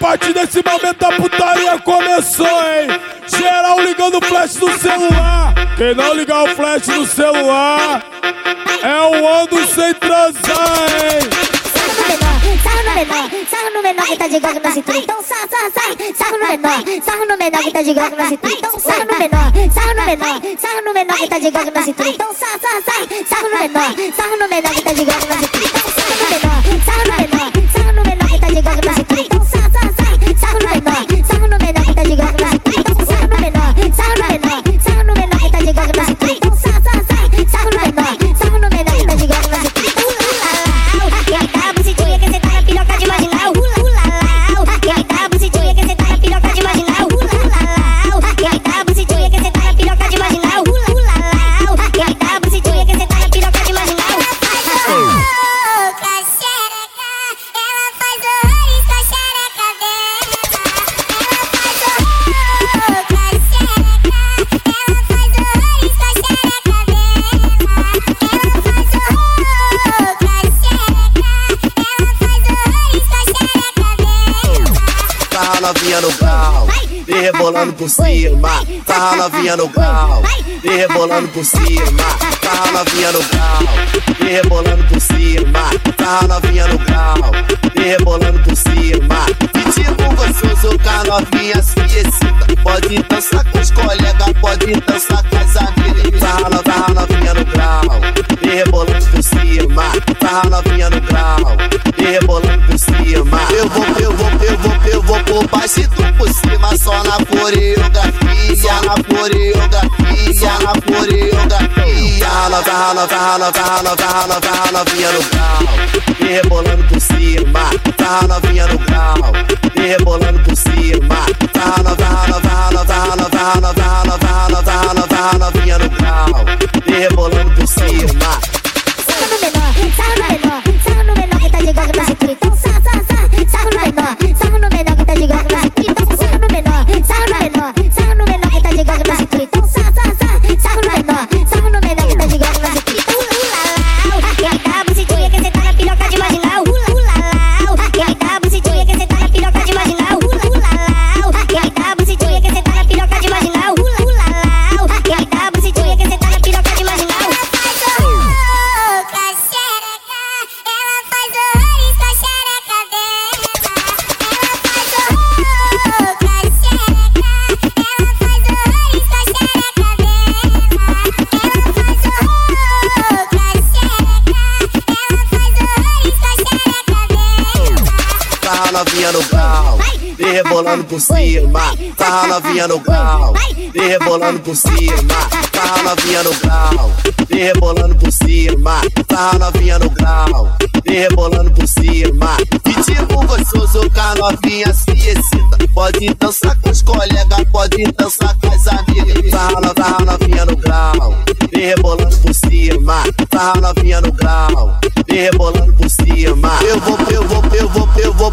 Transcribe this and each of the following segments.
partir desse momento a putaria começou, hein? Geral ligando o flash no celular. Quem não ligar o flash no celular é o ando sem transar, hein? Sarro no menor, sarro no menor que tá de glock na cintura. Então sai, sai, sai, sarro no menor, sarro no menor que tá de glock na cintura. Então sarro no menor, sarro no menor, sarro no menor que tá de glock na cintura. Então sai, sai, sai, sarro no menor, sarro no menor que tá de glock na cintura. Então sarro no menor, sarro no Tá novinha no grau, e rebolando por cima. Tá novinha no grau, e rebolando por cima. Tá novinha no grau, e rebolando por cima. Tá novinha no grau, e rebolando por cima. Ritmo gostoso com a novinha se excita. Pode dançar com os colegas, pode dançar com as amigas. Tá tá novinha no grau, e rebolando por cima. Tá novinha no grau, e rebolando por cima. Eu vou, eu vou, o pai se tu por cima só na coreografia, só na coreografia, só na coreografia. Rala, rala, rala, rala, rala, rala, vinha no grau, e rebolando por cima. tá novinha no grau, e rebolando por cima. Rala, rala, rala, rala, rala, rala, rala, rala, vinha no grau, e rebolando Tá novinha no grau, e rebolando por cima. Tá novinha no grau, e rebolando por cima. Tá novinha no grau, e rebolando por cima. Tá novinha no grau, e rebolando por cima. Ritmo gostoso com a novinha se excita. Pode dançar com os colegas, pode dançar com as amigas. Tá, tá novinha no grau, e rebolando por cima. Tá novinha no grau, e rebolando por cima. Eu vou, eu vou, eu vou,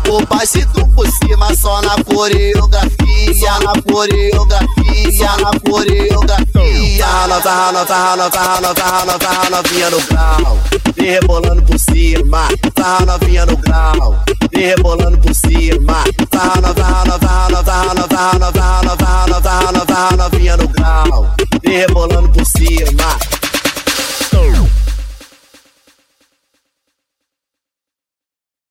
roupa se tu por cima só na coreografia, na coreografia, na coreografia. Ranota, ranota, ranota, ranota, ranota, ranovinha no grau, vem rebolando por cima, tá ranovinha no grau, vem rebolando por cima, tá ranota, ranota, ranota, ranota, ranota, ranota, ranota, ranovinha no grau, vem rebolando por cima.